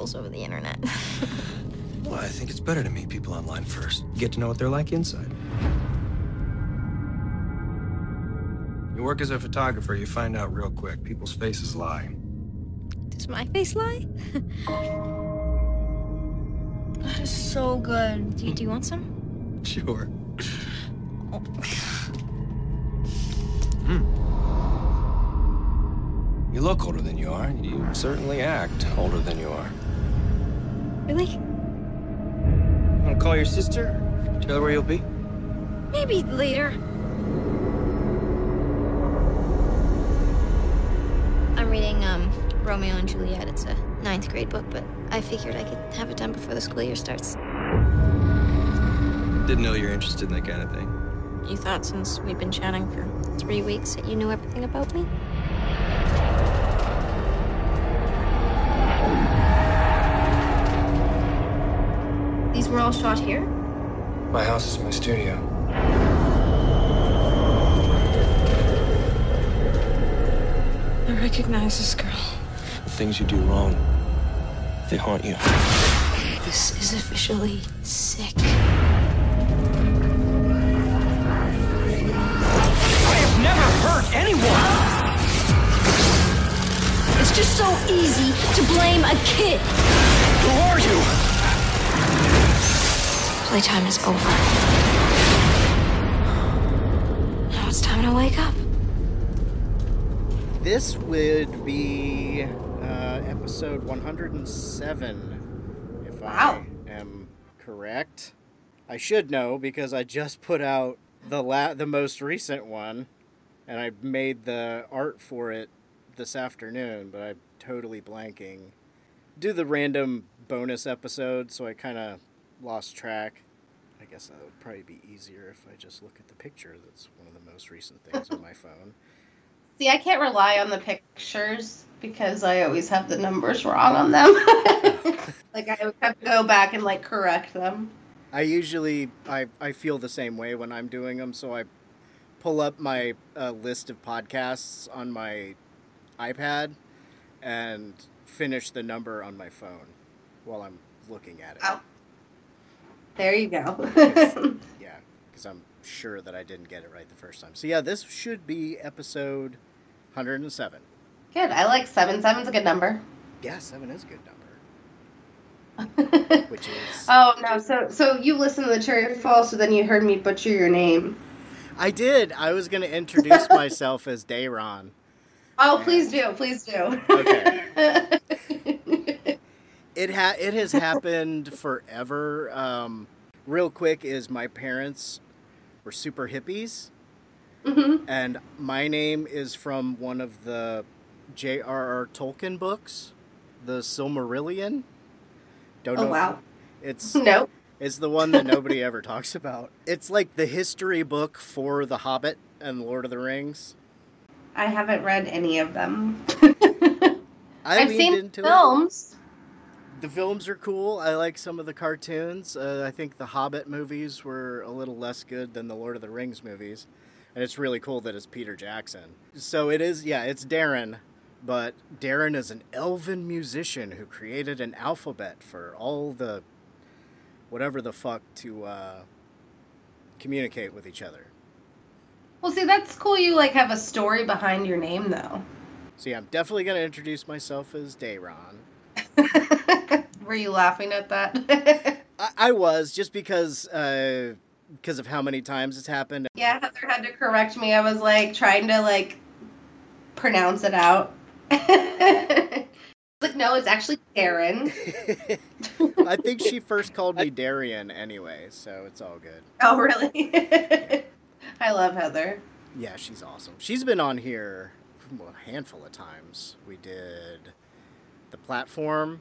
girls over the internet. Well, I think it's better to meet people online first. Get to know what they're like inside. You work as a photographer, you find out real quick. People's faces lie. Does my face lie? that is so good. Do you, do you want some? Sure. Oh. You look older than you are. You certainly act older than you are. Really? Want to call your sister? Tell her where you'll be? Maybe later. I'm reading um, Romeo and Juliet. It's a ninth grade book, but I figured I could have it done before the school year starts. Didn't know you're interested in that kind of thing. You thought since we've been chatting for three weeks that you knew everything about me? Were all shot here? My house is my studio. I recognize this girl. The things you do wrong, they haunt you. This is officially sick. I have never hurt anyone! It's just so easy to blame a kid. Who are you? Playtime is over. Now it's time to wake up. This would be uh, episode 107, if Wow. I am correct. I should know because I just put out the la- the most recent one, and I made the art for it this afternoon, but I'm totally blanking. Do the random bonus episode, so I kind of lost track. I guess that would probably be easier if I just look at the picture. That's one of the most recent things on my phone. See, I can't rely on the pictures because I always have the numbers wrong on them. like I would have to go back and like correct them. I usually I, I feel the same way when I'm doing them, so I pull up my uh, list of podcasts on my iPad and finish the number on my phone while I'm looking at it. Oh. There you go. Yeah, because I'm sure that I didn't get it right the first time. So yeah, this should be episode 107. good. I like seven. Seven's a good number. Yeah, seven is a good number. Which is Oh no! So so you listened to the Cherry Fall, so then you heard me butcher your name. I did. I was gonna introduce myself as Daeron. Oh, please do, please do. Okay. It ha- it has happened forever. Um, real quick is my parents were super hippies, hmm and my name is from one of the J.R.R. Tolkien books, the Silmarillion. Don't Oh know. wow. It's Nope. it's the one that nobody ever talks about. It's like the history book for The Hobbit and Lord of the Rings. I haven't read any of them. I I've leaned seen into it. films. The films are cool. I like some of the cartoons. Uh, I think the Hobbit movies were a little less good than the Lord of the Rings movies. And it's really cool that it's Peter Jackson. So it is, yeah, it's Darren. But Darren is an elven musician who created an alphabet for all the whatever the fuck to uh, communicate with each other. Well, see, that's cool. You like have a story behind your name, though. So yeah, I'm definitely going to introduce myself as Daeron. Were you laughing at that? I, I was just because uh, because of how many times it's happened. yeah, Heather had to correct me. I was like trying to like pronounce it out. like, no, it's actually Darren. I think she first called me Darian anyway, so it's all good. Oh, really? I love Heather. Yeah, she's awesome. She's been on here a handful of times. We did the platform,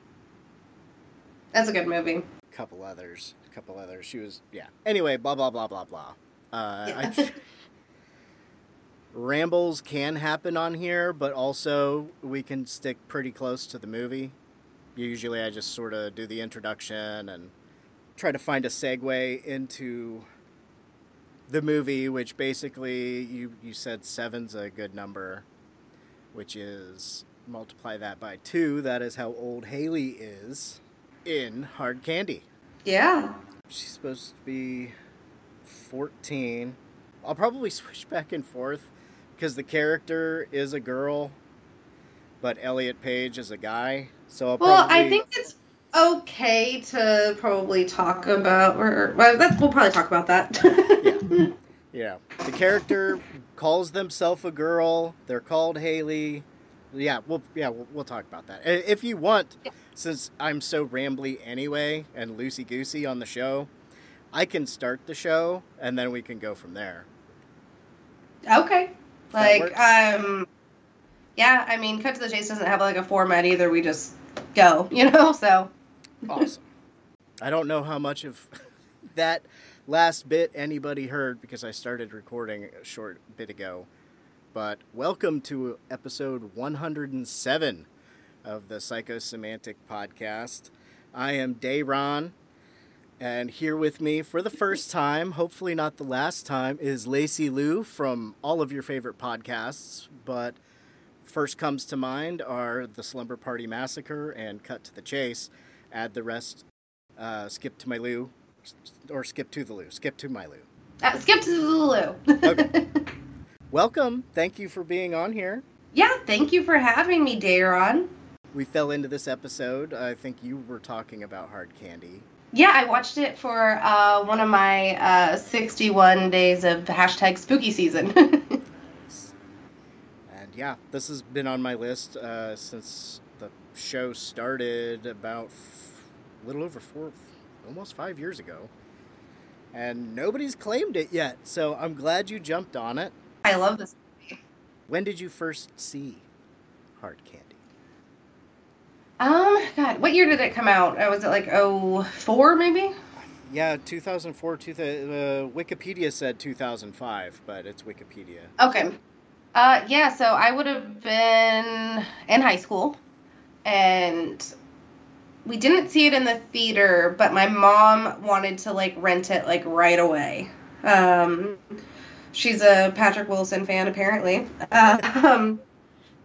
That's a good movie. a couple others, a couple others. She was yeah. Anyway, blah blah blah blah blah. Uh, I, rambles can happen on here, but also we can stick pretty close to the movie. Usually, I just sort of do the introduction and try to find a segue into the movie, which basically you you said seven's a good number, which is multiply that by two. That is how old Haley is in Hard Candy. Yeah. She's supposed to be fourteen. I'll probably switch back and forth because the character is a girl, but Elliot Page is a guy. So I'll Well, probably, I think it's okay to probably talk about, or well, we'll probably talk about that. Yeah. The character calls themselves a girl. They're called Haley. Yeah, we'll yeah, we'll, we'll talk about that. If you want, since I'm so rambly anyway and loosey goosey on the show, I can start the show and then we can go from there. okay. Like, um, yeah, I mean, Cut to the Chase doesn't have like a format either. We just go, you know. So Awesome. I don't know how much of that last bit anybody heard because I started recording a short bit ago. But welcome to episode 107 of the Psychosemantic Podcast. I am Daeron, and here with me for the first time, hopefully not the last time, is Lacy Lou from all of your favorite podcasts. But first comes to mind are the Slumber Party Massacre and Cut to the Chase. Add the rest, uh, skip to my Lou, or skip to the Lou, skip to my Lou. uh, skip to the Lulu. Okay. Welcome. Thank you for being on here. yeah, thank you for having me, Daeron. We fell into this episode. I think you were talking about hard candy. Yeah, I watched it for uh, one of my uh, 61 days of hashtag spooky season. Nice. And yeah, this has been on my list uh, since the show started about f- a little over four, almost five years ago. And nobody's claimed it yet, so I'm glad you jumped on it. I love this. When did you first see Hard Candy? Um, God, what year did it come out? Uh, was it like 04 maybe? Yeah, 2004. Two, uh, Wikipedia said 2005, but it's Wikipedia. Okay. Uh, yeah, so I would have been in high school, and we didn't see it in the theater, but my mom wanted to like rent it like right away. Um, she's a Patrick Wilson fan apparently. Um,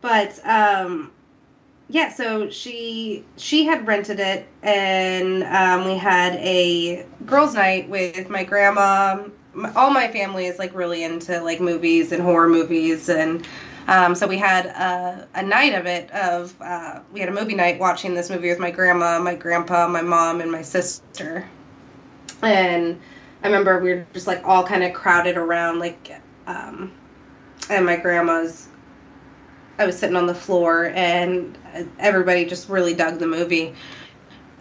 but um, yeah, so she she had rented it, and um, we had a girls' night with my grandma. All my family is like really into like movies and horror movies, and um, so we had a, a night of it. Of uh, we had a movie night watching this movie with my grandma, my grandpa, my mom, and my sister. And I remember we were just like all kind of crowded around, like, um, and my grandma's I was sitting on the floor and everybody just really dug the movie.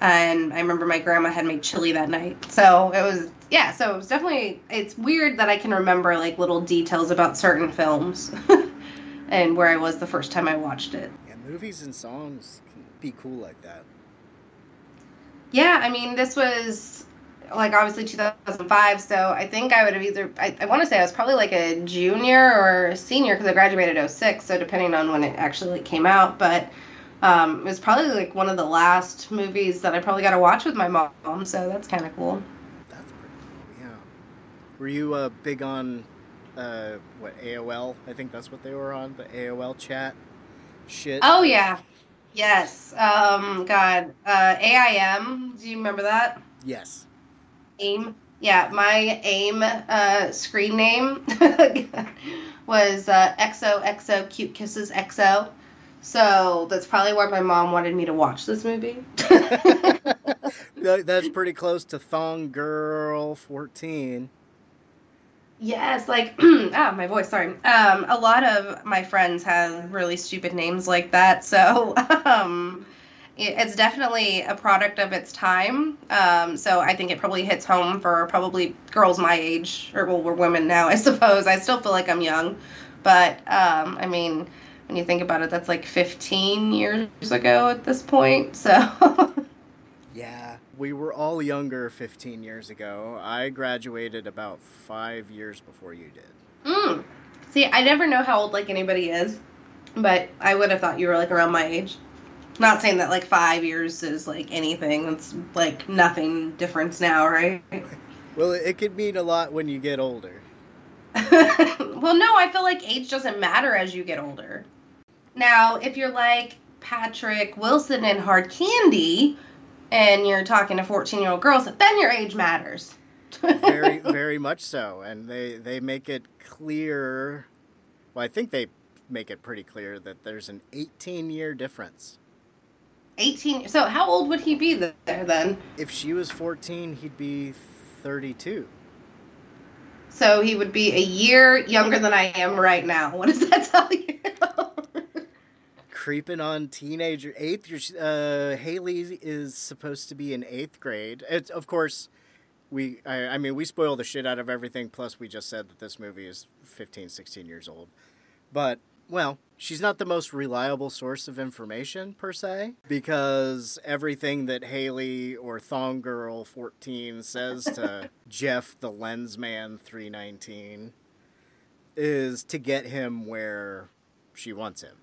And I remember my grandma had made chili that night. So it was, yeah, so it was definitely, it's weird that I can remember like little details about certain films and where I was the first time I watched it. Yeah, movies and songs can be cool like that. Yeah, I mean, this was like obviously 2005, so I think I would have either, I, I want to say I was probably like a junior or a senior because I graduated 06, so depending on when it actually came out, but um, it was probably like one of the last movies that I probably got to watch with my mom, so that's kind of cool. That's pretty cool. Yeah. Were you uh, big on uh, what AOL? I think that's what they were on the AOL chat shit. Oh, yeah. Yes. Um, God. Uh, AIM. Do you remember that? Yes. AIM. Yeah, my AIM uh, screen name was uh, XOXO Cute Kisses XO. So that's probably why my mom wanted me to watch this movie. That's pretty close to Thong Girl 14. yes, like ah, my voice. Sorry. Um, a lot of my friends have really stupid names like that. So um, it's definitely a product of its time. Um, so I think it probably hits home for probably girls my age, or well, we're women now, I suppose. I still feel like I'm young, but um, I mean, when you think about it, that's like 15 years ago at this point. So Yeah, we were all younger 15 years ago. I graduated about five years before you did. mm. see, I never know how old like anybody is, but I would have thought you were like around my age. Not saying that like five years is like anything. It's like nothing difference now, right? Well, it could mean a lot when you get older. well, no, I feel like age doesn't matter as you get older. Now, if you're like Patrick Wilson in Hard Candy and you're talking to 14 year old girls, then your age matters. very, very much so. And they, they make it clear. Well, I think they make it pretty clear that there's an 18 year difference. 18. So, how old would he be there then? If she was 14, he'd be 32. So, he would be a year younger than I am right now. What does that tell you? Creeping on teenager eighth. Uh, Haley is supposed to be in eighth grade. It's of course we I, I, mean we spoil the shit out of everything plus we just said that this movie is 15 16 years old but well she's not the most reliable source of information per se because everything that haley or thong girl 14 says to jeff the lensman 319 is to get him where she wants him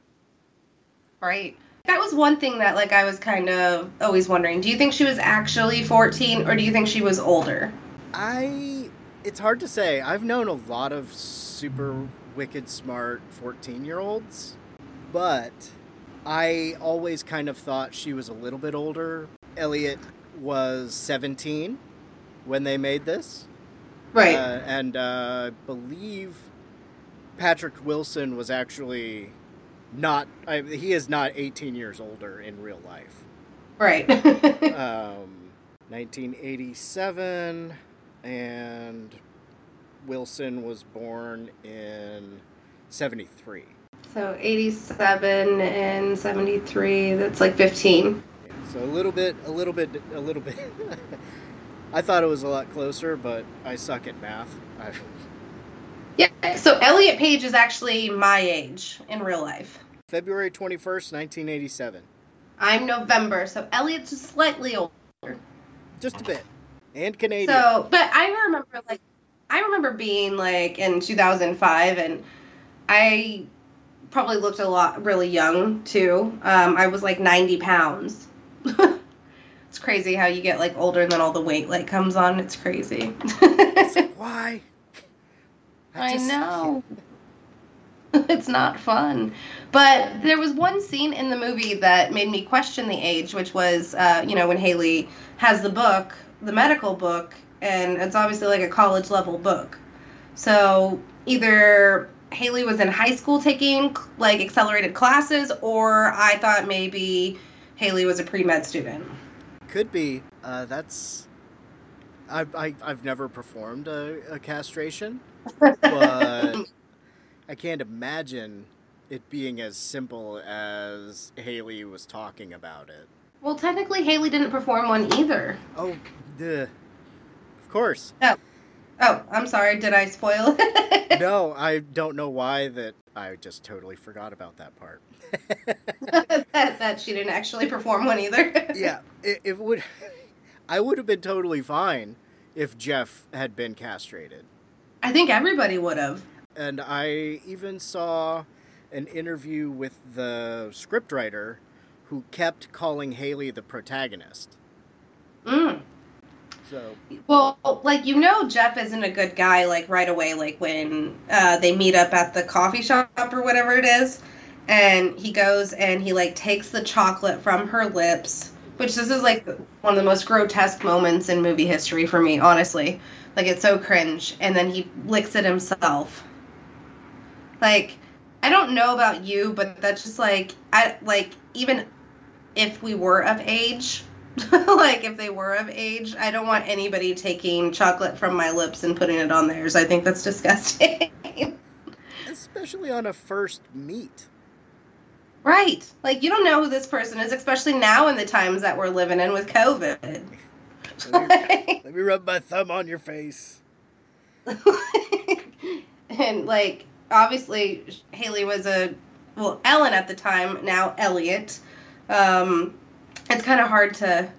right that was one thing that like I was kind of always wondering. Do you think she was actually 14 or do you think she was older? I it's hard to say. I've known a lot of super wicked smart 14-year-olds, but I always kind of thought she was a little bit older. Elliot was 17 when they made this. Right. Uh, and uh, I believe Patrick Wilson was actually not I, he is not 18 years older in real life right um 1987 and wilson was born in 73 so 87 and 73 that's like 15 so a little bit a little bit a little bit i thought it was a lot closer but i suck at math I, yeah, so Elliot Page is actually my age in real life. February 21st, 1987. I'm November, so Elliot's slightly older. Just a bit. And Canadian. So, but I remember like I remember being like in 2005 and I probably looked a lot really young too. Um, I was like 90 pounds. it's crazy how you get like older and then all the weight like comes on. It's crazy. it's like, why? I, just... I know. it's not fun. But there was one scene in the movie that made me question the age, which was, uh, you know, when Haley has the book, the medical book, and it's obviously like a college level book. So either Haley was in high school taking like accelerated classes, or I thought maybe Haley was a pre med student. Could be. Uh, that's. I've, I, i have never performed a, a castration, but I can't imagine it being as simple as Haley was talking about it. Well, technically, Haley didn't perform one either. Oh, duh. Of course. Oh. Oh, I'm sorry. Did I spoil it? no, I don't know why that I just totally forgot about that part. that, that she didn't actually perform one either. yeah, it, it would. I would have been totally fine if Jeff had been castrated. I think everybody would have and I even saw an interview with the scriptwriter who kept calling Haley the protagonist. Mm. So well, like you know, Jeff isn't a good guy. Like right away, like when uh, they meet up at the coffee shop or whatever it is, and he goes and he like takes the chocolate from her lips. Which this is like one of the most grotesque moments in movie history for me, honestly. Like it's so cringe, and then he licks it himself. Like, I don't know about you, but that's just like I like even if we were of age, like if they were of age, I don't want anybody taking chocolate from my lips and putting it on theirs. I think that's disgusting. Especially on a first meet. Right. Like you don't know who this person is, especially now in the times that we're living in with COVID. Let me, let me rub my thumb on your face. and like obviously Haley was a well Ellen at the time, now Elliot. Um, it's kind of hard to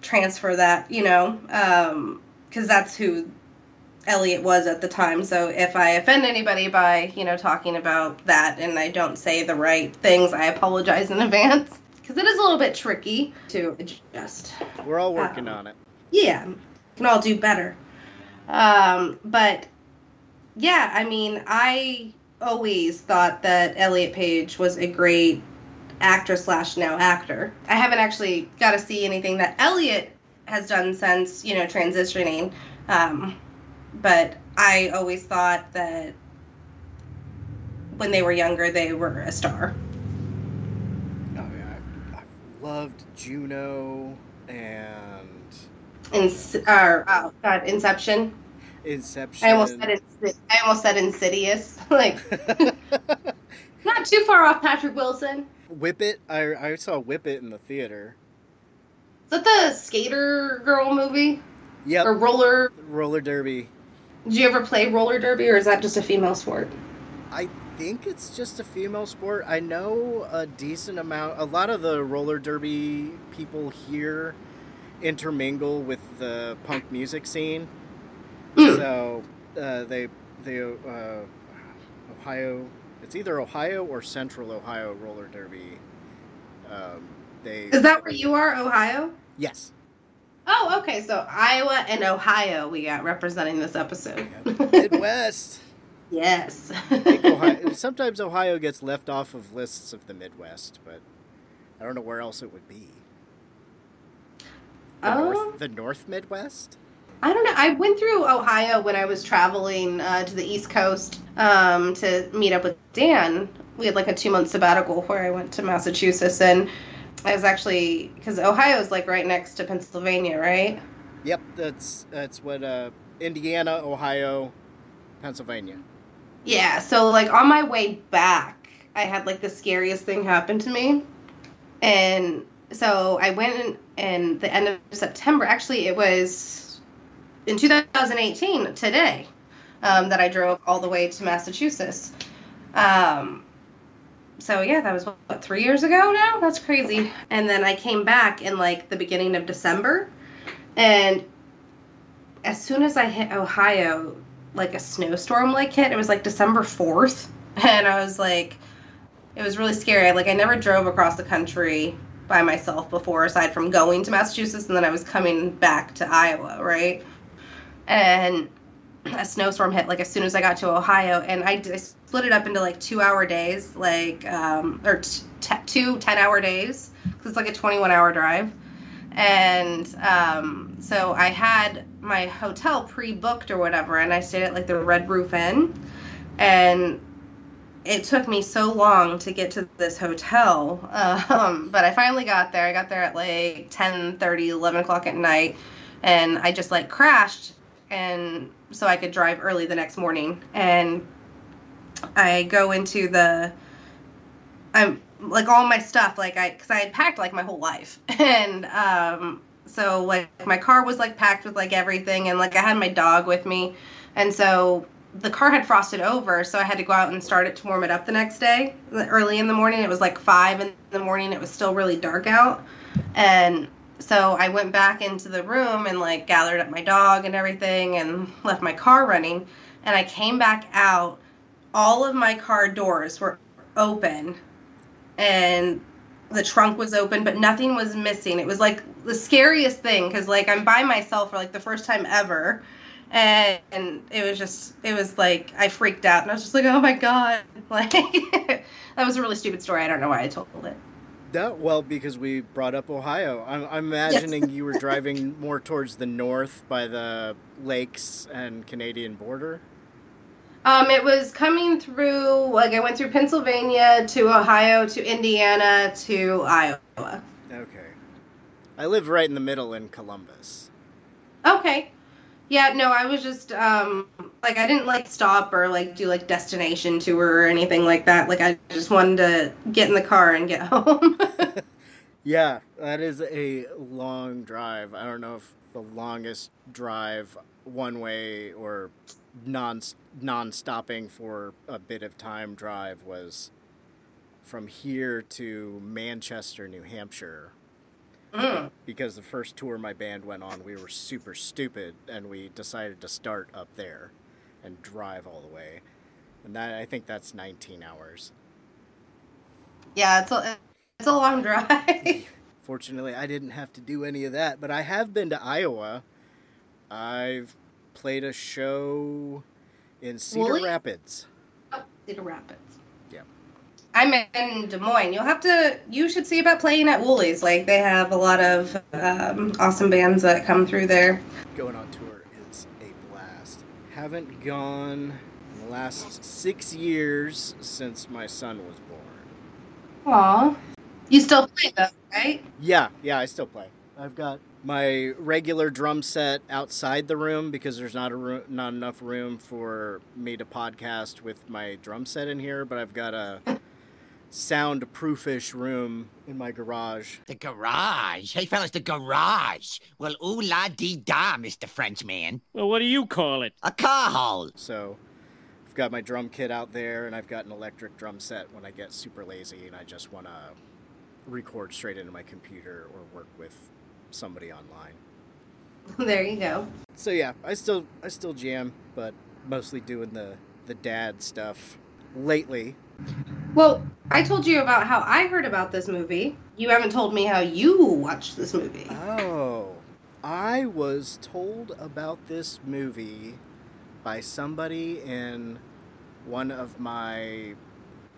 transfer that, you know, because um, that's who Elliot was at the time. So if I offend anybody by you know talking about that and I don't say the right things, I apologize in advance because it is a little bit tricky to adjust. We're all working um, on it. Yeah, can all do better. Um, but yeah, I mean, I always thought that Elliot Page was a great actor slash now actor. I haven't actually got to see anything that Elliot has done since you know transitioning, um, but I always thought that when they were younger they were a star. Oh yeah, I, I loved Juno and In, oh God, Inception. Inception. I almost said I almost said Insidious. like not too far off Patrick Wilson. Whip It. I I saw Whip It in the theater. Is that the skater girl movie Yeah. or roller? Roller derby. Did you ever play roller derby, or is that just a female sport? I think it's just a female sport. I know a decent amount. A lot of the roller derby people here intermingle with the punk music scene. Mm. So uh, they they uh, Ohio. It's either Ohio or Central Ohio roller derby. Um, they Is that where you are, Ohio? yes. Oh, okay. So Iowa and Ohio we got representing this episode. Midwest. yes. Ohio, sometimes Ohio gets left off of lists of the Midwest, but I don't know where else it would be. The, Um, North, the North Midwest? I don't know. I went through Ohio when I was traveling uh, to the East Coast um, to meet up with Dan. We had like a two month sabbatical where I went to Massachusetts, and I was actually because Ohio is like right next to Pennsylvania, right? Yep, that's that's what uh, Indiana, Ohio, Pennsylvania. Yeah. So like on my way back, I had like the scariest thing happen to me, and so I went in, in the end of September. Actually, it was in 2018 today um, that I drove all the way to Massachusetts. Um, so yeah, that was what three years ago now. That's crazy. And then I came back in like the beginning of December, and as soon as I hit Ohio, like a snowstorm like hit. It was like December 4th. And I was like, it was really scary. Like, I never drove across the country by myself before, aside from going to Massachusetts, and then I was coming back to Iowa, right? And a snowstorm hit like as soon as I got to Ohio, and I, I split it up into like two hour days, like, um, or t- t- two 10 hour days, because it's like a 21 hour drive. And um, so I had my hotel pre-booked or whatever, and I stayed at like the Red Roof Inn, and it took me so long to get to this hotel, um, but I finally got there. I got there at like 10, 30, 11 o'clock at night, and I just like crashed, and so I could drive early the next morning. And I go into the, I'm like all my stuff, like I, cause I had packed like my whole life, and um, so like my car was like packed with like everything, and like I had my dog with me, and so the car had frosted over, so I had to go out and start it to warm it up the next day. Early in the morning, it was like five in the morning. It was still really dark out, and so I went back into the room and like gathered up my dog and everything, and left my car running. And I came back out. All of my car doors were open, and the trunk was open, but nothing was missing. It was like the scariest thing because like I'm by myself for like the first time ever and, and it was just it was like I freaked out and I was just like oh my god like that was a really stupid story I don't know why I told it No, well, because we brought up Ohio. I'm, I'm imagining you were driving more towards the north by the lakes and Canadian border. um it was coming through like I went through Pennsylvania to Ohio to Indiana to Iowa Okay. I live right in the middle in Columbus. okay yeah no I was just um like I didn't like stop or like do like destination tour or anything like that like I just wanted to get in the car and get home Yeah, that is a long drive. I don't know if the longest drive one way or non non stopping for a bit of time drive was from here to Manchester, New Hampshire. Mm. Because the first tour my band went on, we were super stupid and we decided to start up there and drive all the way. And that I think that's 19 hours. yeah it's a it's a long drive Fortunately, I didn't have to do any of that, but I have been to Iowa. I've played a show in Cedar Woolley? Rapids. Oh, Cedar Rapids. Yeah. I'm in Des Moines. You'll have to. You should see about playing at Wooly's. Like they have a lot of um, awesome bands that come through there. Going on tour is a blast. Haven't gone in the last six years since my son was born. Aw. You still play though, right? Yeah, yeah, I still play. I've got my regular drum set outside the room because there's not a room, not enough room for me to podcast with my drum set in here. But I've got a soundproofish room in my garage. The garage. Hey, fellas, the garage. Well, ooh la dee da, Mr. Frenchman. Well, what do you call it? A car hole. So I've got my drum kit out there, and I've got an electric drum set when I get super lazy and I just want to record straight into my computer or work with somebody online. there you go. So yeah, I still I still jam, but mostly doing the the dad stuff lately. Well, I told you about how I heard about this movie. You haven't told me how you watched this movie. Oh, I was told about this movie by somebody in one of my.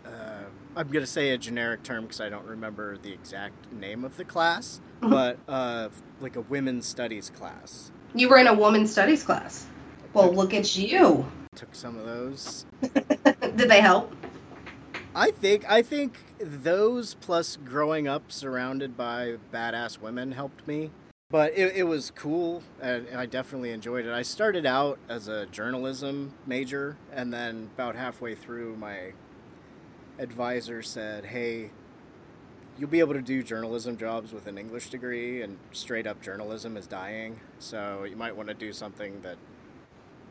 Uh, I'm gonna say a generic term because I don't remember the exact name of the class, Mhm. but uh, like a women's studies class. You were in a women's studies class. Well, look at you. Took some of those. Did they help? I think I think those plus growing up surrounded by badass women helped me. But it, it was cool and I definitely enjoyed it. I started out as a journalism major and then about halfway through my advisor said, "Hey, you'll be able to do journalism jobs with an English degree and straight up journalism is dying. So you might want to do something that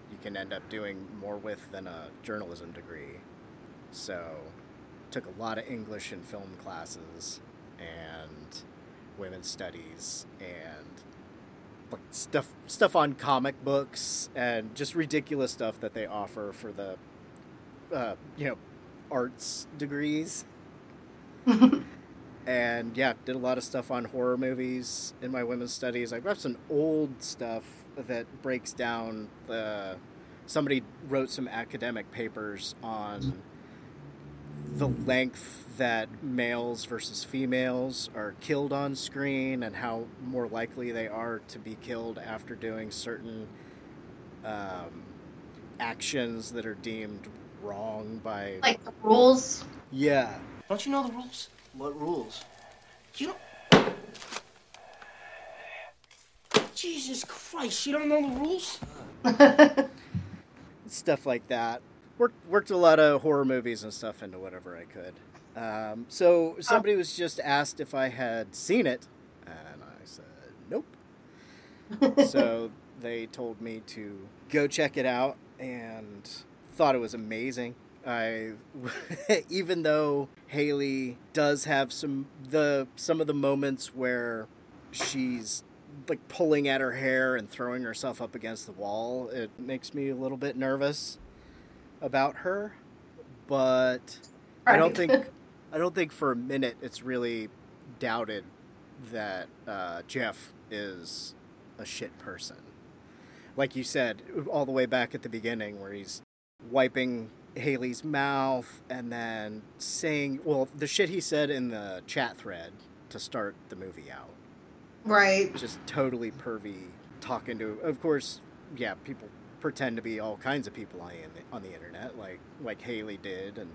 you can end up doing more with than a journalism degree." So took a lot of English and film classes and women's studies and like stuff stuff on comic books and just ridiculous stuff that they offer for the uh, you know arts degrees. And yeah did a lot of stuff on horror movies in my women's studies. I've got some old stuff that breaks down the somebody wrote some academic papers on the length that males versus females are killed on screen and how more likely they are to be killed after doing certain um, actions that are deemed wrong by like the rules. yeah Don't you know the rules? what rules You don't. Jesus Christ, you don't know the rules? stuff like that. Worked worked a lot of horror movies and stuff into whatever I could. Um, so somebody was just asked if I had seen it, and I said nope. so they told me to go check it out, and thought it was amazing. I, even though Haley does have some the some of the moments where she's like pulling at her hair and throwing herself up against the wall, it makes me a little bit nervous about her. But I don't think I don't think for a minute it's really doubted that uh, Jeff is a shit person. Like you said, all the way back at the beginning, where he's wiping Haley's mouth and then saying, well, the shit he said in the chat thread to start the movie out Right. just totally pervy talking to of course yeah people pretend to be all kinds of people on the, on the internet like like haley did and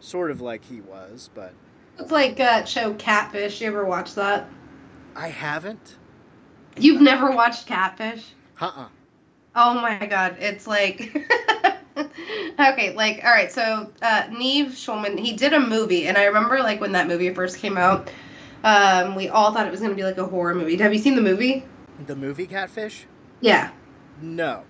sort of like he was but It's like that show Catfish. You ever watch that? i haven't You've never watched Catfish? uh-uh Oh my god, it's like Okay, like all right, so uh Nev Schulman, he did a movie and I remember like when that movie first came out, um we all thought it was going to be like a horror movie. Have you seen the movie? the movie catfish Yeah. no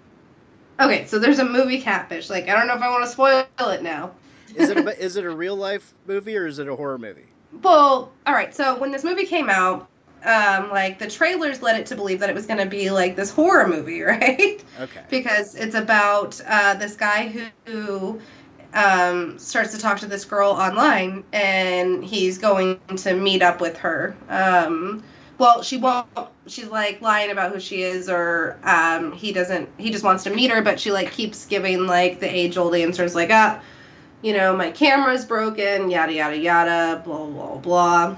Okay, so there's a movie Catfish. Like I don't know if I want to spoil it now. is it a, is it a real life movie or is it a horror movie Well, all right. So when this movie came out, um, like the trailers led it to believe that it was going to be like this horror movie, right? okay because it's about uh, this guy who, who um, starts to talk to this girl online, and he's going to meet up with her. Um, well, she won't. She's like lying about who she is, or um, he doesn't. He just wants to meet her, but she like keeps giving like the age old answers, like ah, you know, my camera's broken, yada yada yada, blah blah blah,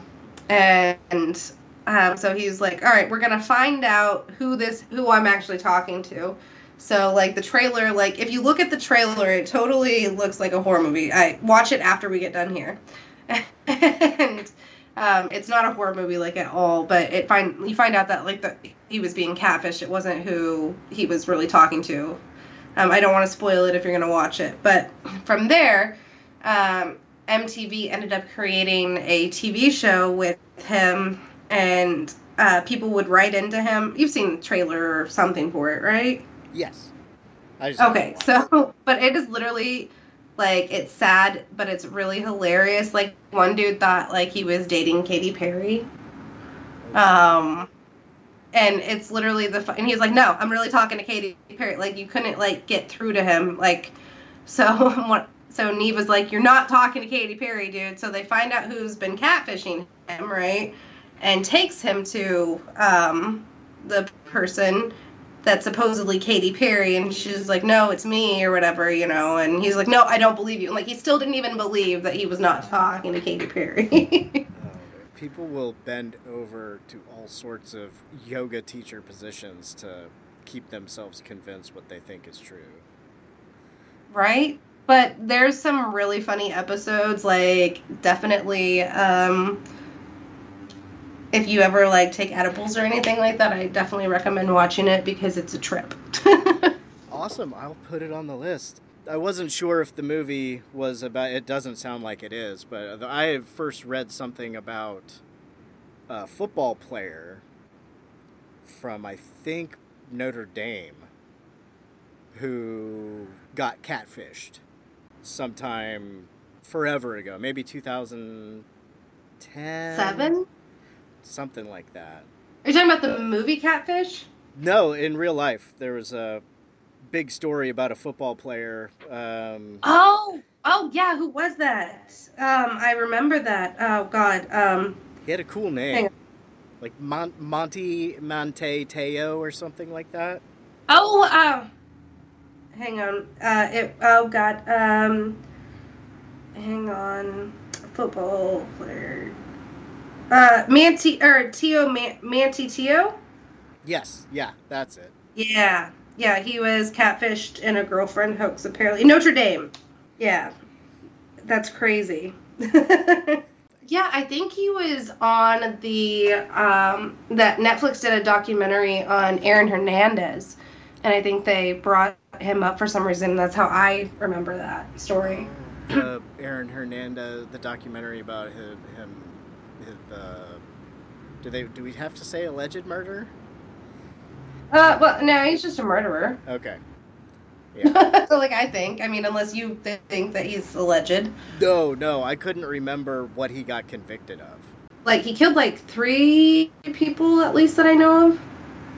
and um, so he's like, all right, we're gonna find out who this, who I'm actually talking to. So like the trailer, like if you look at the trailer, it totally looks like a horror movie. I watch it after we get done here, and um, it's not a horror movie like at all. But it find you find out that like the he was being catfished. It wasn't who he was really talking to. Um, I don't want to spoil it if you're gonna watch it, but from there, um, MTV ended up creating a TV show with him, and uh, people would write into him. You've seen the trailer or something for it, right? Yes. I just Okay, so but it is literally like it's sad, but it's really hilarious. Like one dude thought like he was dating Katy Perry. Um and it's literally the and he's like, "No, I'm really talking to Katy Perry." Like you couldn't like get through to him like so what so Nev was like, "You're not talking to Katy Perry, dude." So they find out who's been catfishing him, right? And takes him to um the person that's supposedly Katy Perry, and she's like, "No, it's me," or whatever, you know. And he's like, "No, I don't believe you." And, like he still didn't even believe that he was not talking to Katy Perry. Oh, people will bend over to all sorts of yoga teacher positions to keep themselves convinced what they think is true. right? But there's some really funny episodes. Like definitely, um, if you ever like take edibles or anything like that, I definitely recommend watching it because it's a trip. Awesome. I'll put it on the list. I wasn't sure if the movie was about. It doesn't sound like it is, but I first read something about a football player from I think Notre Dame who got catfished sometime forever ago, maybe 2010, Seven? Something like that. Are you talking about the movie Catfish? No, in real life, there was a big story about a football player. Um, Oh, oh yeah. Who was that? Um, I remember that. Oh God. Um, he had a cool name, like Mon- Monty Monte Teo or something like that. oh, uh, hang on. Uh, it. Oh God. Um, hang on. Football player. Uh, Manti or Tio Man- Manti Te'o. Yes, yeah, that's it. Yeah, yeah. He was catfished in a girlfriend hoax. Apparently, Notre Dame. Yeah, that's crazy. yeah, I think he was on the um, that Netflix did a documentary on Aaron Hernandez, and I think they brought him up for some reason. That's how I remember that story. The Aaron Hernandez, the documentary about him, him, his, uh, do they do we have to say alleged murder? Uh, well, no, he's just a murderer. Okay. Yeah. like I think. I mean, unless you th- think that he's alleged. no, no, I couldn't remember what he got convicted of. Like he killed like three people at least that I know of.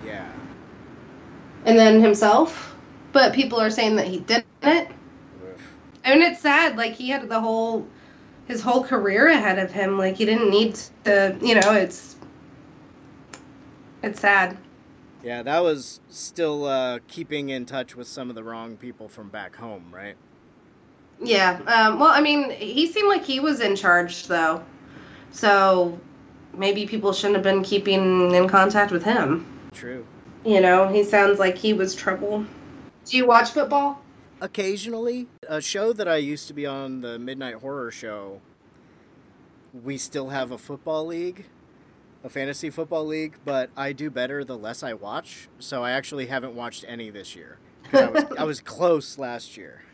Yeah. and then himself. But people are saying that he didn't. Oof. I mean, it's sad. Like he had the whole, his whole career ahead of him. Like he didn't need to. You know, it's, it's sad. Yeah, that was still uh, keeping in touch with some of the wrong people from back home, right? Yeah. Um, well, I mean, he seemed like he was in charge though, so maybe people shouldn't have been keeping in contact with him. True. You know, he sounds like he was trouble. Do you watch football? Occasionally, a show that I used to be on, the Midnight Horror Show, we still have a football league, a fantasy football league, but I do better the less I watch. So I actually haven't watched any this year. I was, I was close last year.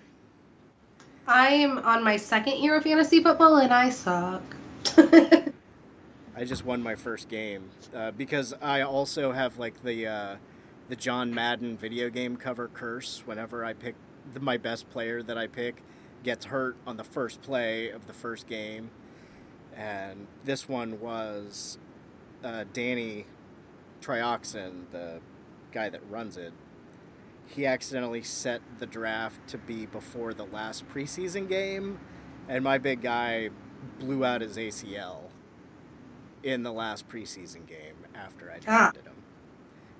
I am on my second year of fantasy football and I suck. I just won my first game uh, because I also have like the uh, the John Madden video game cover curse. Whenever I pick the, my best player that I pick gets hurt on the first play of the first game, and this one was uh, Danny Trioxin, the guy that runs it. He accidentally set the draft to be before the last preseason game, and my big guy blew out his ACL in the last preseason game after I Ah. drafted him.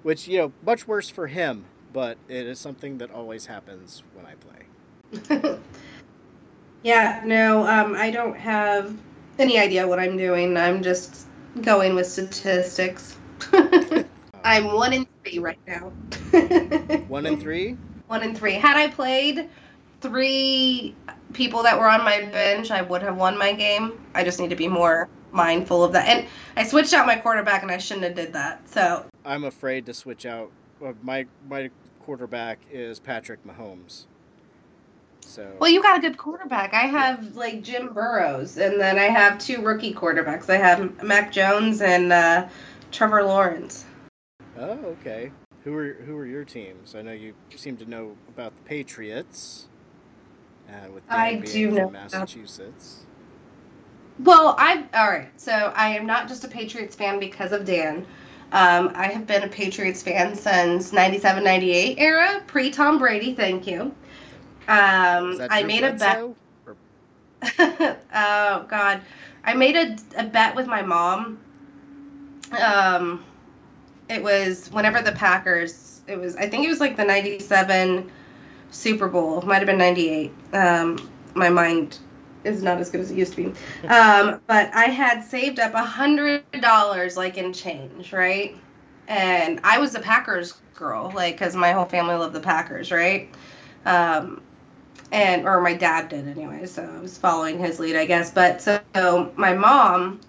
Which, you know, much worse for him, but it is something that always happens when I play. Yeah, no, um, I don't have any idea what I'm doing. I'm just going with statistics. I'm one in three right now. One in three? One in three. Had I played three people that were on my bench, I would have won my game. I just need to be more mindful of that. And I switched out my quarterback, and I shouldn't have did that. So I'm afraid to switch out. My my quarterback is Patrick Mahomes. So Well, you got a good quarterback. I have like Jim Burrows, and then I have two rookie quarterbacks. I have Mac Jones and uh, Trevor Lawrence. oh, okay. Who are who are your teams? I know you seem to know about the Patriots. Uh, with Dan I do know Massachusetts. Well, I all right. So I am not just a Patriots fan because of Dan. Um, I have been a Patriots fan since 97, 98 era, pre Tom Brady. Thank you. Um, I made a bet. Or- oh God, I made a, a bet with my mom. Um, it was whenever the Packers. It was I think it was like the '97 Super Bowl. Might have been '98. Um, my mind is not as good as it used to be. Um, but I had saved up a hundred dollars, like in change, right? And I was a Packers girl, like, cause my whole family loved the Packers, right? Um, and or my dad did anyway, so I was following his lead, I guess. But so, so my mom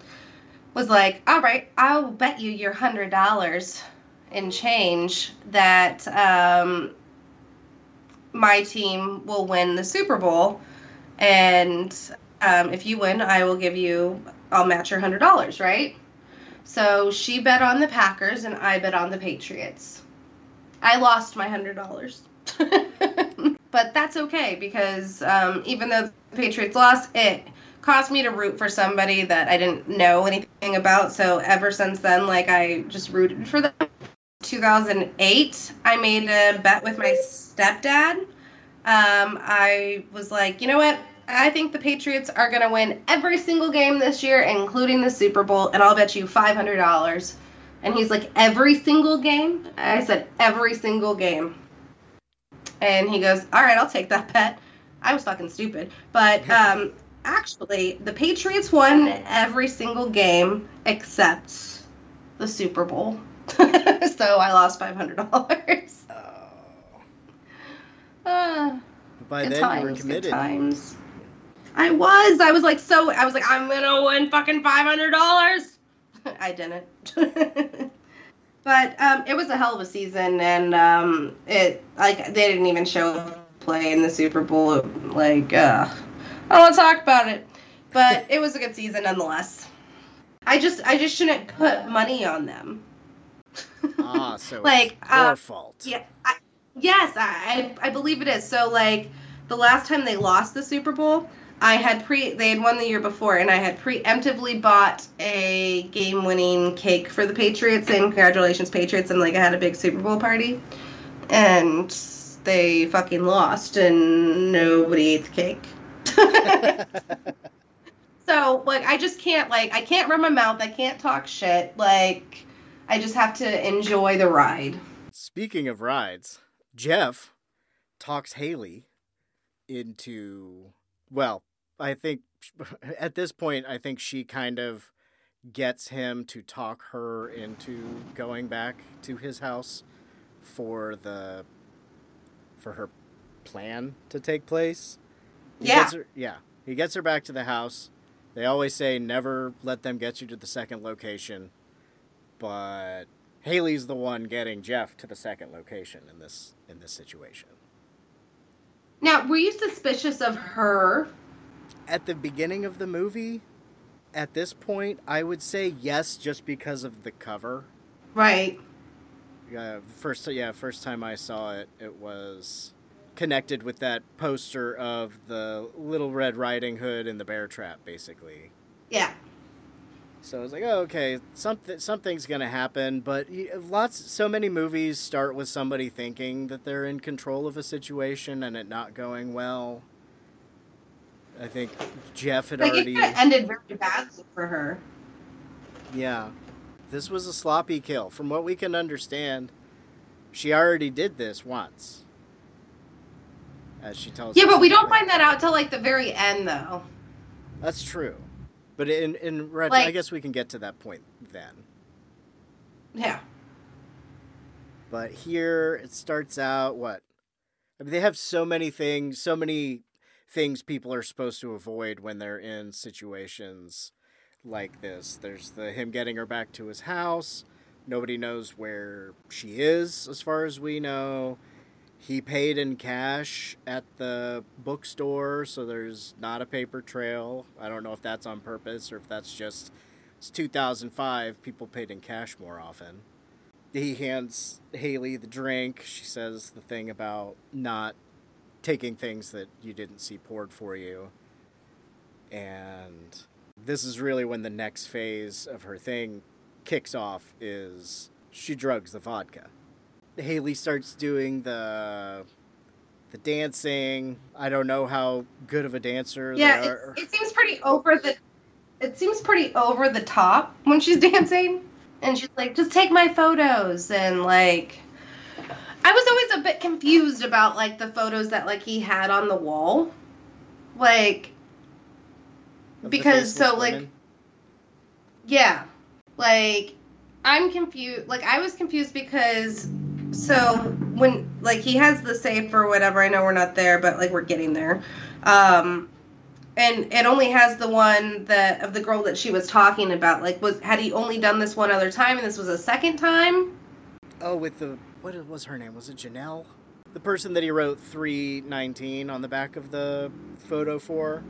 was like, "All right, I'll bet you your hundred dollars in change that um, my team will win the Super Bowl, and um, if you win, I will give you, I'll match your hundred dollars, right?" So she bet on the Packers, and I bet on the Patriots. I lost my hundred dollars. but that's okay because um, even though the Patriots lost, it caused me to root for somebody that I didn't know anything about. So ever since then, like I just rooted for them. 2008, I made a bet with my stepdad. Um, I was like, you know what? I think the Patriots are going to win every single game this year, including the Super Bowl, and I'll bet you $500. And he's like, every single game? I said, every single game. And he goes, all right, I'll take that bet. I was fucking stupid. But um, actually, the Patriots won every single game except the Super Bowl. so I lost $500. Oh. Uh, By good then times, you were good committed. times. I was. I was like so. I was like, I'm gonna win fucking five hundred dollars. I didn't. but um, it was a hell of a season, and um, it like they didn't even show play in the Super Bowl. Like, uh, I don't want to talk about it, but it was a good season nonetheless. I just, I just shouldn't put money on them. Ah, so Like, it's your uh, fault. Yeah. I, yes, I, I I believe it is. So like the last time they lost the Super Bowl, I had pre they had won the year before, and I had preemptively bought a game-winning cake for the Patriots, saying congratulations Patriots, and like I had a big Super Bowl party, and they fucking lost, and nobody ate the cake. so like I just can't like I can't run my mouth, I can't talk shit, like I just have to enjoy the ride. Speaking of rides, Jeff talks Haley into well, I think at this point I think she kind of gets him to talk her into going back to his house for the for her plan to take place. He Yeah. Gets her, yeah. He gets her back to the house. They always say never let them get you to the second location. But Haley's the one getting Jeff to the second location in this in this situation. Now, were you suspicious of her? At the beginning of the movie, at this point, I would say yes just because of the cover. Right. Yeah, first yeah, first time I saw it, it was connected with that poster of the Little Red Riding Hood and the Bear Trap basically. Yeah. So I was like, oh, okay, something something's gonna happen. But lots, so many movies start with somebody thinking that they're in control of a situation and it not going well. I think Jeff had Like already. it ended very badly for her. Yeah. This was a sloppy kill. From what we can understand, she already did this once. As she tells Yeah, but we don't find that out till like the very end, though. That's true. But in in ret- I guess we can get to that point then. Yeah. But here it starts out what? I mean, they have so many things, so many things people are supposed to avoid when they're in situations like this. There's the him getting her back to his house. Nobody knows where she is, as far as we know. He paid in cash at the bookstore, so there's not a paper trail. I don't know if that's on purpose or if that's just it's 2005. People paid in cash more often he hands Haley the drink. She says the thing about not taking things that you didn't see poured for you. And this is really when the next phase of her thing kicks off is she drugs the vodka. Haley starts doing the the dancing. I don't know how good of a dancer Yeah, they it, are. it seems pretty over the. It seems pretty over the top when she's dancing, and she's like, "Just take my photos," and like, was a bit confused about like the photos that like he had on the wall, like, of because so like, women. yeah, like I'm confused. Like I was confused because so when like he has the safe or whatever. I know we're not there, but like we're getting there. Um, and it only has the one that of the girl that she was talking about. Like, was had he only done this one other time, and this was a second time? Oh, with the what was her name? Was it Janelle? The person that he wrote three nineteen on the back of the photo for,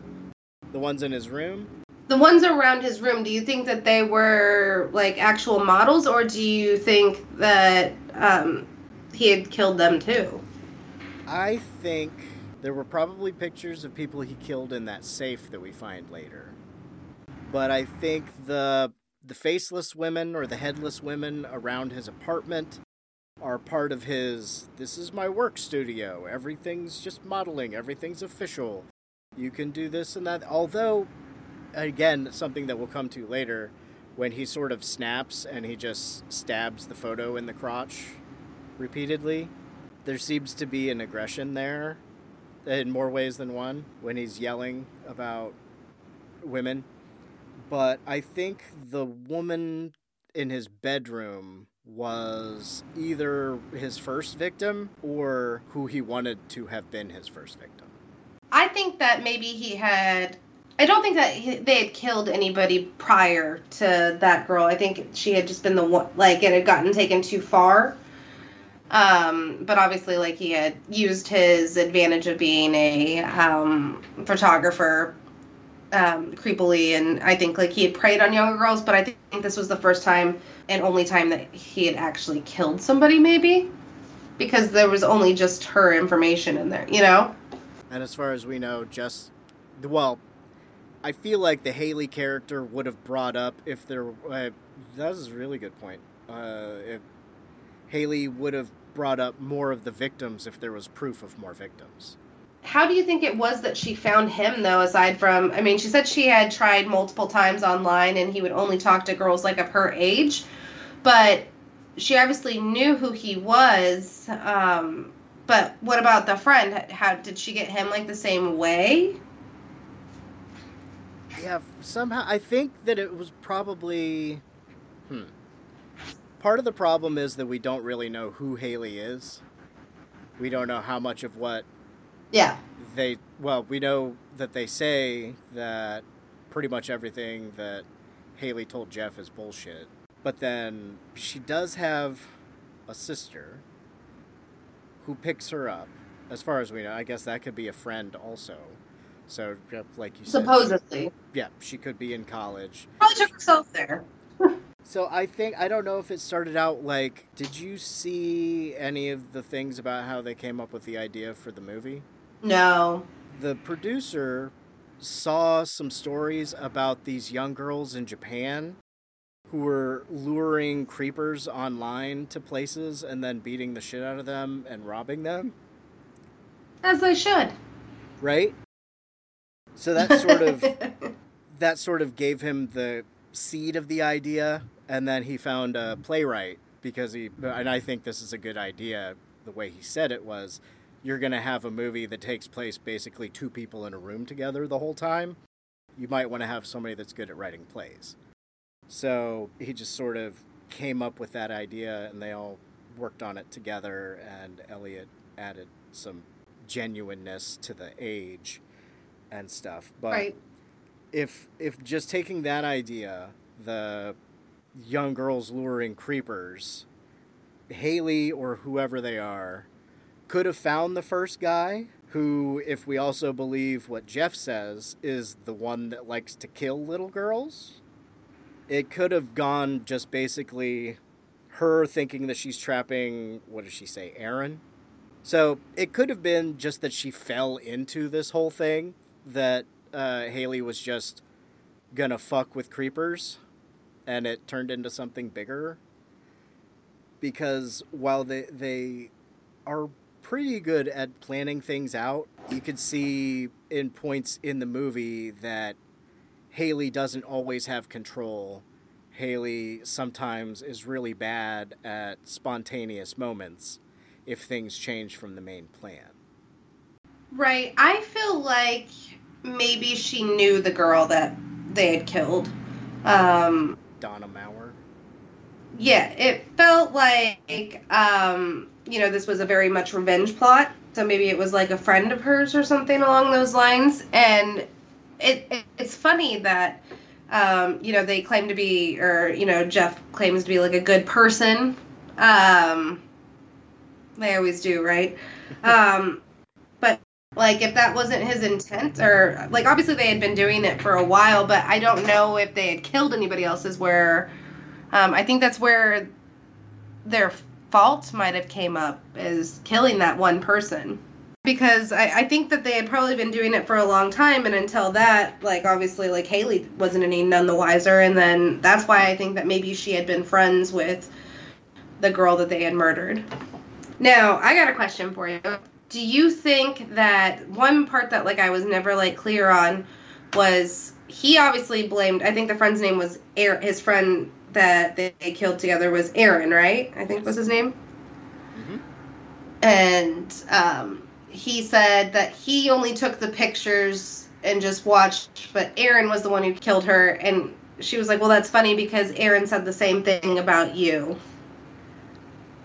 the ones in his room. The ones around his room. Do you think that they were like actual models, or do you think that um, he had killed them too? I think there were probably pictures of people he killed in that safe that we find later. But I think the the faceless women or the headless women around his apartment are part of his this is my work studio. Everything's just modeling, everything's official. You can do this and that. Although again, something that we'll come to later when he sort of snaps and he just stabs the photo in the crotch repeatedly there seems to be an aggression there in more ways than one when he's yelling about women. But I think the woman in his bedroom was either his first victim or who he wanted to have been his first victim. I think that maybe he had. I don't think that he, they had killed anybody prior to that girl. I think she had just been the one, like it had gotten taken too far. Um, but obviously, like he had used his advantage of being a um, photographer um, creepily, and I think like he had preyed on younger girls. But I think this was the first time and only time that he had actually killed somebody, maybe because there was only just her information in there, you know. And as far as we know, just well, I feel like the Haley character would have brought up if there. Uh, that is a really good point. Uh, if Haley would have brought up more of the victims if there was proof of more victims. How do you think it was that she found him though aside from I mean she said she had tried multiple times online and he would only talk to girls like of her age but she obviously knew who he was um but what about the friend how did she get him like the same way Yeah, somehow I think that it was probably. Hmm. Part of the problem is that we don't really know who Haley is. We don't know how much of what yeah they. Well, we know that they say that pretty much everything that Haley told Jeff is bullshit. But then she does have a sister who picks her up. As far as we know, I guess that could be a friend also. So, like you said, she- supposedly yeah, she could be in college. probably took herself there So I think I don't know if it started out like did you see any of the things about how they came up with the idea for the movie? No The producer saw some stories about these young girls in Japan who were luring creepers online to places and then beating the shit out of them and robbing them, as they should right? So that sort of that sort of gave him the seed of the idea, and then he found a playwright because he, and I think this is a good idea. The way he said it was, you're going to have a movie that takes place basically two people in a room together the whole time. You might want to have somebody that's good at writing plays. So he just sort of came up with that idea, and they all worked on it together. And Elliot added some genuineness to the age and stuff. But Right. if if just taking that idea, the young girls luring creepers, Haley or whoever they are, could have found the first guy who, if we also believe what Jeff says, is the one that likes to kill little girls. It could have gone just basically her thinking that she's trapping, what does she say, Aaron? So it could have been just that she fell into this whole thing, that uh, Haley was just gonna fuck with creepers, and it turned into something bigger. Because while they they are pretty good at planning things out, you could see in points in the movie that Haley doesn't always have control. Haley sometimes is really bad at spontaneous moments if things change from the main plan. Right. I feel like maybe she knew the girl that they had killed. Um, Donna Mauer. yeah, it felt like, um, you know, this was a very much revenge plot. So maybe it was like a friend of hers or something along those lines. And it, it it's funny that, um, you know, they claim to be, or, you know, Jeff claims to be like a good person. Um, they always do, right? Um, but like if that wasn't his intent or like obviously they had been doing it for a while but i don't know if they had killed anybody else is where um, i think that's where their fault might have came up is killing that one person. Because I, I think that they had probably been doing it for a long time and until that like obviously like haley wasn't any none the wiser and then that's why i think that maybe she had been friends with the girl that they had murdered. Now i got a question for you. Do you think that one part that like I was never like clear on was he obviously blamed I think the friend's name was Aaron his friend that they killed together was Aaron, right? I think was his name. Mhm. And um, he said that he only took the pictures and just watched, but Aaron was the one who killed her. And she was like, Well, that's funny because Aaron said the same thing about you.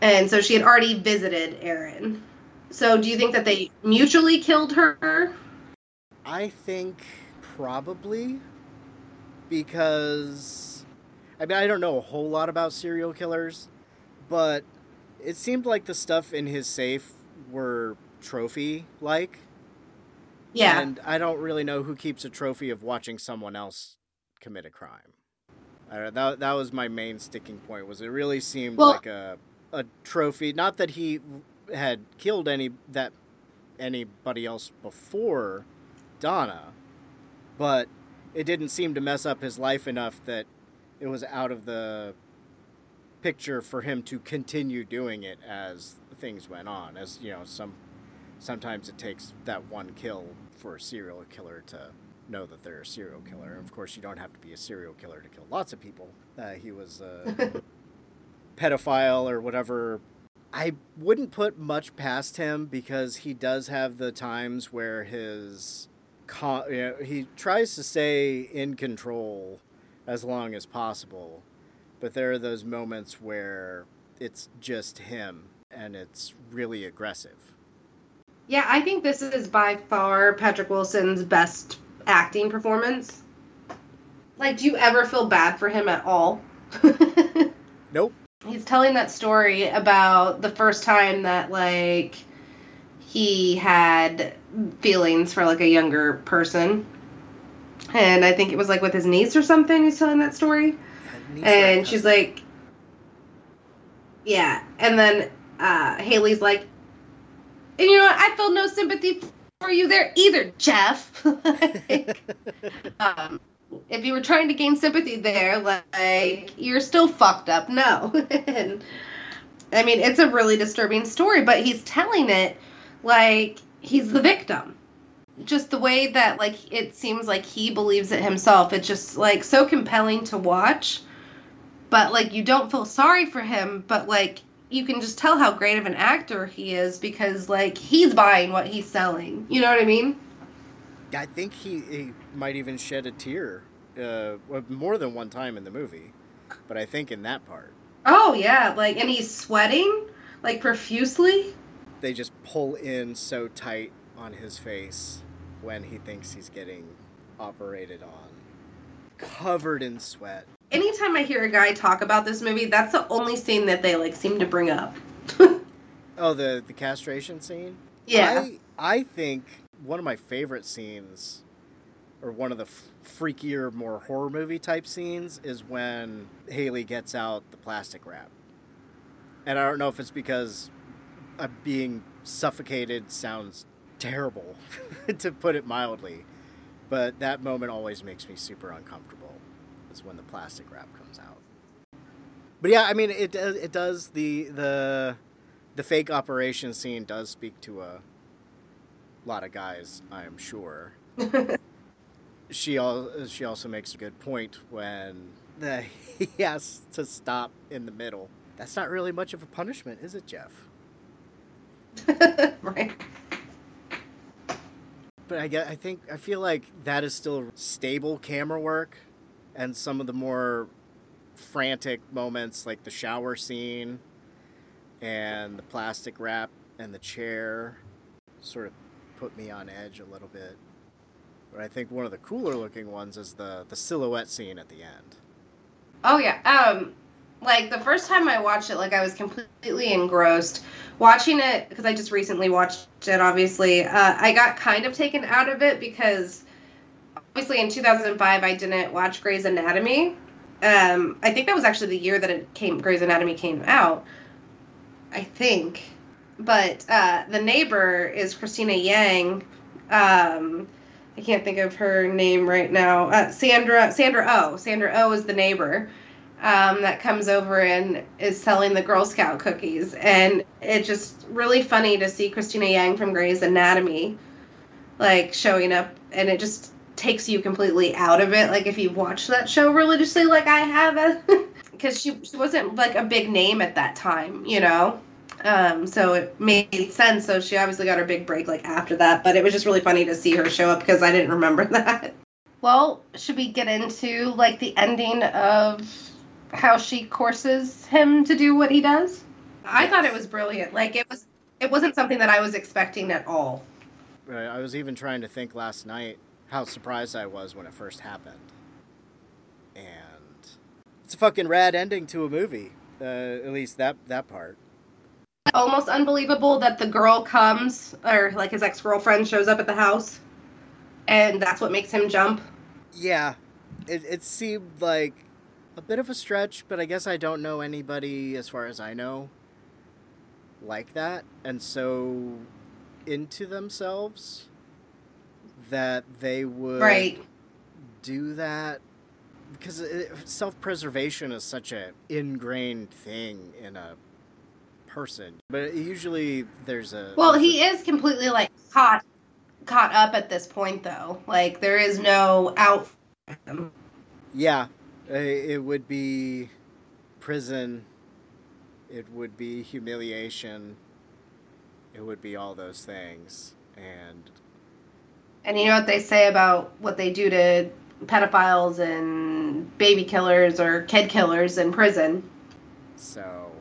And so she had already visited Aaron. So do you think that they mutually killed her? I think probably because I mean I don't know a whole lot about serial killers, but it seemed like the stuff in his safe were trophy like. Yeah. And I don't really know who keeps a trophy of watching someone else commit a crime. I don't, that that was my main sticking point. Was it really seemed Well- like a a trophy? Not that he had killed any that anybody else before Donna, but it didn't seem to mess up his life enough that it was out of the picture for him to continue doing it as things went on. As you know, some sometimes it takes that one kill for a serial killer to know that they're a serial killer. Of course, you don't have to be a serial killer to kill lots of people. Uh, he was a pedophile or whatever. I wouldn't put much past him because he does have the times where his co- you know, he tries to stay in control as long as possible, but there are those moments where it's just him and it's really aggressive. Yeah, I think this is by far Patrick Wilson's best acting performance. Like, do you ever feel bad for him at all? Nope. He's telling that story about the first time that, like, he had feelings for, like, a younger person. And I think it was, like, with his niece or something. He's telling that story. and she's like yeah. And then uh haley's like and you know what? I feel no sympathy for you there either jeff. Like, um if you were trying to gain sympathy there like you're still fucked up. No. And i mean it's a really disturbing story but he's telling it like he's the victim just the way that like it seems like he believes it himself. It's just like so compelling to watch. But like you don't feel sorry for him, but like you can just tell how great of an actor he is because like he's buying what he's selling. You know what I mean? I think he, he might even shed a tear uh, more than one time in the movie, but I think in that part. Oh yeah, like and he's sweating like profusely. They just pull in so tight on his face when he thinks he's getting operated on. Covered in sweat. Anytime I hear a guy talk about this movie, that's the only scene that they like seem to bring up. oh, the the castration scene? Yeah. I I think one of my favorite scenes or one of the f- freakier, more horror movie type scenes is when Haley gets out the plastic wrap. And I don't know if it's because uh, being suffocated sounds terrible, to put it mildly, but that moment always makes me super uncomfortable. Is when the plastic wrap comes out. But yeah, I mean, it does. It does the the the fake operation scene does speak to a lot of guys, I am sure. she al- she also makes a good point when the, he has to stop in the middle. That's not really much of a punishment, is it, Jeff? right. But I get I think I feel like that is still stable camera work and some of the more frantic moments like the shower scene and the plastic wrap and the chair sort of put me on edge a little bit. But I think one of the cooler looking ones is the the silhouette scene at the end. Oh yeah. Um like the first time I watched it like I was completely engrossed. Watching it because I just recently watched it obviously. Uh, I got kind of taken out of it because obviously in 2005 I didn't watch Grey's Anatomy. Um I think that was actually the year that it came Grey's Anatomy came out. I think. But uh the neighbor is Cristina Yang. Um I can't think of her name right now. Uh, Sandra Sandra O. Sandra O is the neighbor um, that comes over and is selling the Girl Scout cookies, and it's just really funny to see Cristina Yang from Grey's Anatomy, like showing up, and it just takes you completely out of it. Like if you watch that show religiously, like I have, because she she wasn't like a big name at that time, you know. Um, so it made sense. So she obviously got her big break like after that, but it was just really funny to see her show up because I didn't remember that. Well, should we get into like the ending of how she courses him to do what he does? I thought it was brilliant. Like it was it wasn't something that I was expecting at all. Right. I was even trying to think last night how surprised I was when it first happened. And it's a fucking rad ending to a movie. Uh, at least that that part almost unbelievable that the girl comes or like his ex-girlfriend shows up at the house and that's what makes him jump yeah it, it seemed like a bit of a stretch but i guess i don't know anybody as far as i know like that and so into themselves that they would right. do that because self-preservation is such a ingrained thing in a person. But usually there's a Well, he is completely like caught caught up at this point though. Like there is no out Yeah. It would be prison. It would be humiliation. It would be all those things. And and you know what they say about what they do to pedophiles and baby killers or kid killers in prison. So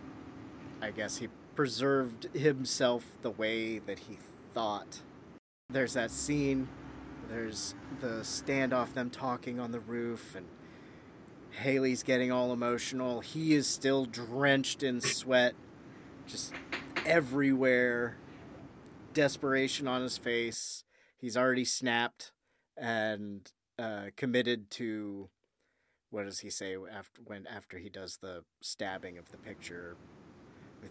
I guess he preserved himself the way that he thought. There's that scene, there's the standoff, them talking on the roof, and Haley's getting all emotional. He is still drenched in sweat, just everywhere. Desperation on his face. He's already snapped and uh, committed to what does he say after when after he does the stabbing of the picture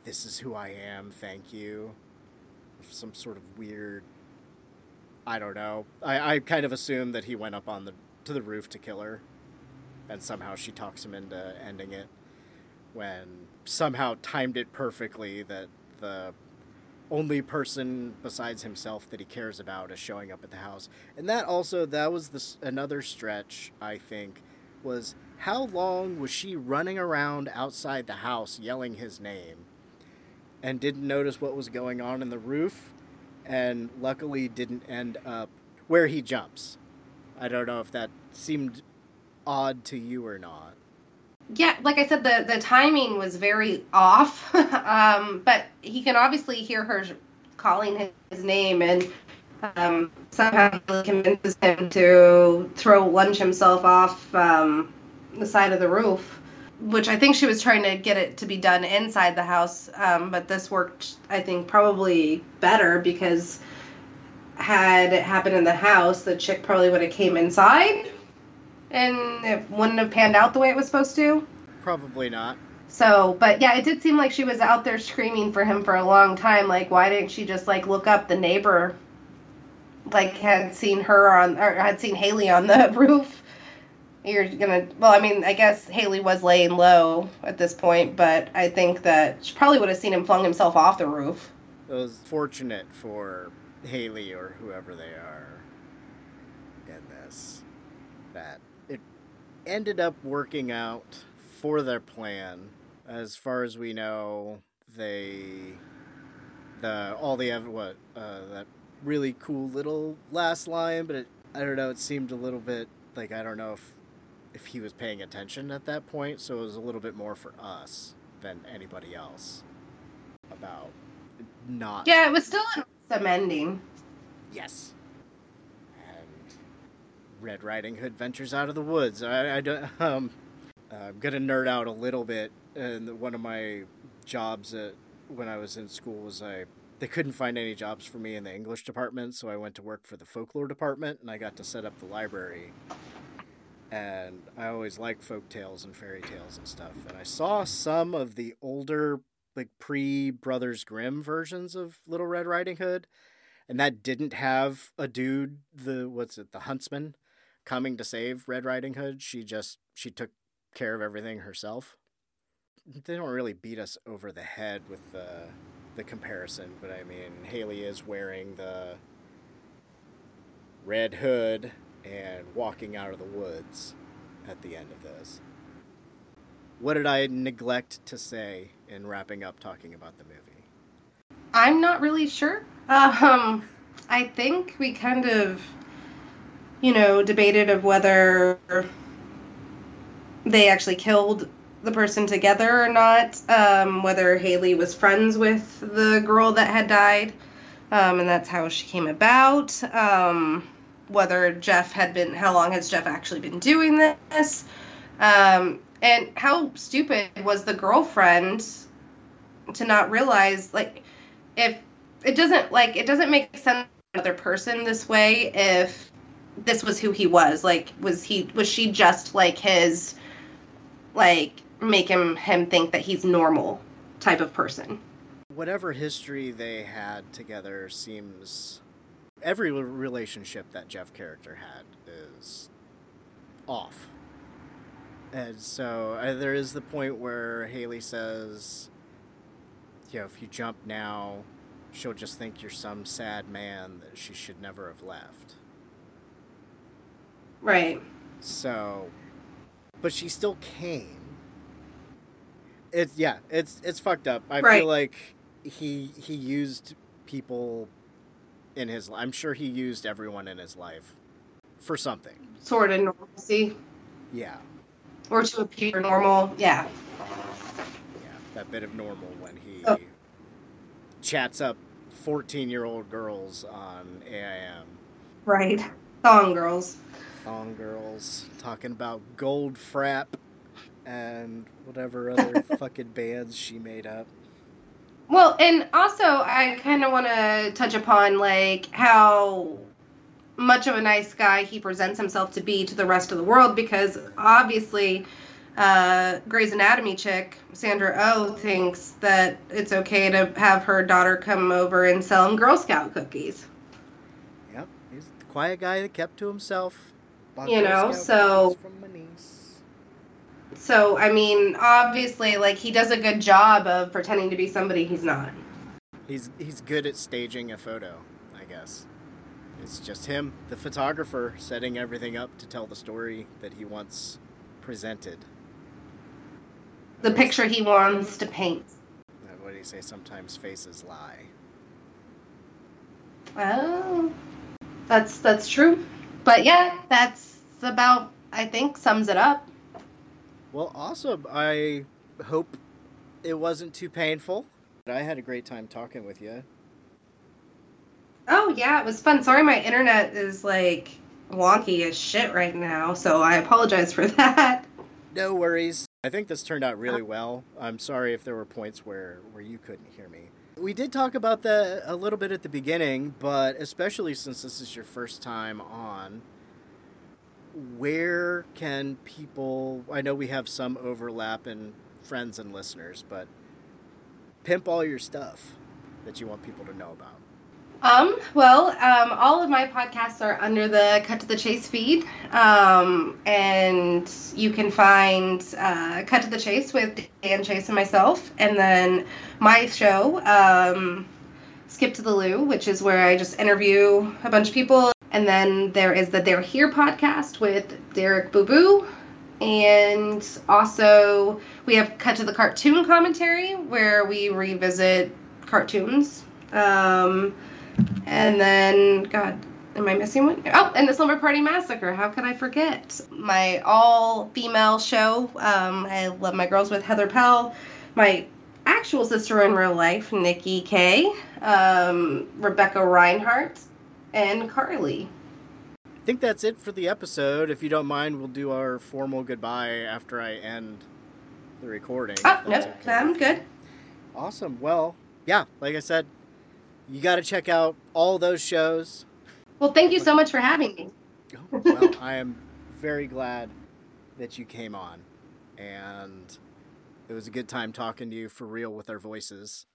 this is who I am, thank you. Some sort of weird I don't know. I, I kind of assume that he went up on the to the roof to kill her. And somehow she talks him into ending it when somehow timed it perfectly that the only person besides himself that he cares about is showing up at the house. And that also that was this another stretch I think was how long was she running around outside the house yelling his name and didn't notice what was going on in the roof and luckily didn't end up where he jumps. I don't know if that seemed odd to you or not. Yeah, like I said, the the timing was very off. um, but he can obviously hear her calling his, name, and um, somehow convinces him to throw lunge himself off um, the side of the roof. Which I think she was trying to get it to be done inside the house, um, but this worked, I think, probably better because had it happened in the house, the chick probably would have came inside and it wouldn't have panned out the way it was supposed to. Probably not. So, but yeah, it did seem like she was out there screaming for him for a long time. Like, why didn't she just like look up the neighbor? Like, had seen her on, or had seen Haley on the roof. You're gonna, well, I mean, I guess Haley was laying low at this point, but I think that she probably would have seen him flung himself off the roof. It was fortunate for Haley or whoever they are in this that ended up working out for their plan. As far as we know, they the all the what uh, that really cool little last line, but it, I don't know. It seemed a little bit like I don't know if if he was paying attention at that point, so it was a little bit more for us than anybody else about not Yeah, it was still an awesome ending. Yes. Red Riding Hood ventures out of the woods. I, I don't, um, I'm gonna nerd out a little bit. And one of my jobs at, when I was in school was I they couldn't find any jobs for me in the English department, so I went to work for the folklore department, and I got to set up the library. And I always liked folk tales and fairy tales and stuff. And I saw some of the older, like pre Brothers Grimm versions of Little Red Riding Hood, and that didn't have a dude the what's it the huntsman coming to save red riding hood she just she took care of everything herself. They don't really beat us over the head with the the comparison but i mean haley is wearing the red hood and walking out of the woods at the end of this. What did i neglect to say in wrapping up talking about the movie? I'm not really sure. Um, I think we kind of, you know, debated of whether they actually killed the person together or not. Um, whether Haley was friends with the girl that had died, um, and that's how she came about. Um, whether Jeff had been, how long has Jeff actually been doing this? Um, and how stupid was the girlfriend to not realize, like, if it doesn't like it doesn't make sense another person this way if this was who he was like was he was she just like his like make him him think that he's normal type of person whatever history they had together seems every relationship that Jeff character had is off. And so uh, there is the point where Haley says, you know, if you jump now, she'll just think you're some sad man that she should never have left. Right So, but she still came. It's yeah, it's it's fucked up. I Right. feel like he he used people in his. I'm sure he used everyone in his life for something. sort of normalcy Yeah, or to appear normal yeah yeah, that bit of normal when he Oh. chats up 14 year old girls on AIM. right song girls Thong girls talking about Goldfrapp and whatever other fucking bands she made up. Well, and also I kind of want to touch upon like how much of a nice guy he presents himself to be to the rest of the world because obviously uh, Grey's Anatomy chick Sandra Oh thinks that it's okay to have her daughter come over and sell him Girl Scout cookies. Yep, he's the quiet guy that kept to himself. Bought You know, so- from my niece. So I mean, obviously, like he does a good job of pretending to be somebody he's not. He's he's good at staging a photo, I guess. It's just him, the photographer, setting everything up to tell the story that he wants presented. The picture he wants to paint. What do you say? Sometimes faces lie. Oh, that's that's true. But yeah, that's about I think sums it up. Well, awesome. I hope it wasn't too painful. I had a great time talking with you. Oh yeah, it was fun. Sorry, my internet is like wonky as shit right now, so I apologize for that. No worries. I think this turned out really well. I'm sorry if there were points where where you couldn't hear me. We did talk about that a little bit at the beginning, but especially since this is your first time on, where can people I know we have some overlap in friends and listeners, but pimp all your stuff that you want people to know about. Um, well, um, all of my podcasts are under the Cut to the Chase feed. Um, and you can find uh, Cut to the Chase with Dan Chase and myself. And then my show, um, Skip to the Loo, which is where I just interview a bunch of people. And then there is the They're Here podcast with Derek Boo Boo. And also, we have Cut to the Cartoon commentary, where we revisit cartoons. Um, and then, God, am I missing one? Oh, and the Slumber Party Massacre. How could I forget? My all female show. Um, I love my girls with Heather Pell. My actual sister in real life, Nikki Kay. Um, Rebecca Reinhart. And Carly. I think that's it for the episode. If you don't mind, we'll do our formal goodbye after I end the recording. Oh, nope, okay. I'm good. Awesome. Well, yeah, like I said, you got to check out all those shows. Well, thank you so much for having me. Oh, well, I am very glad that you came on, and it was a good time talking to you for real with our voices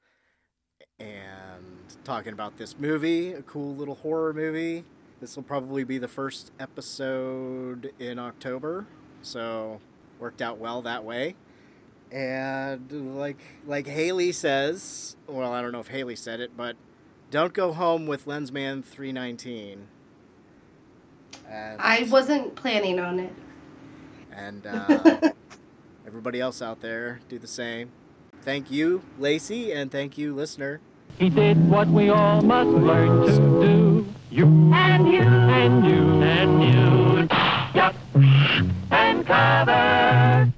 and talking about this movie, a cool little horror movie. This will probably be the first episode in October, so worked out well that way. And like like Haley says, well, I don't know if Haley said it, but don't go home with Lensman 319. And, I wasn't planning on it. and uh, everybody else out there, do the same. Thank you, Lacy, and thank you, listener. He did what we all must learn to do. You and you and you and you. Duck and cover.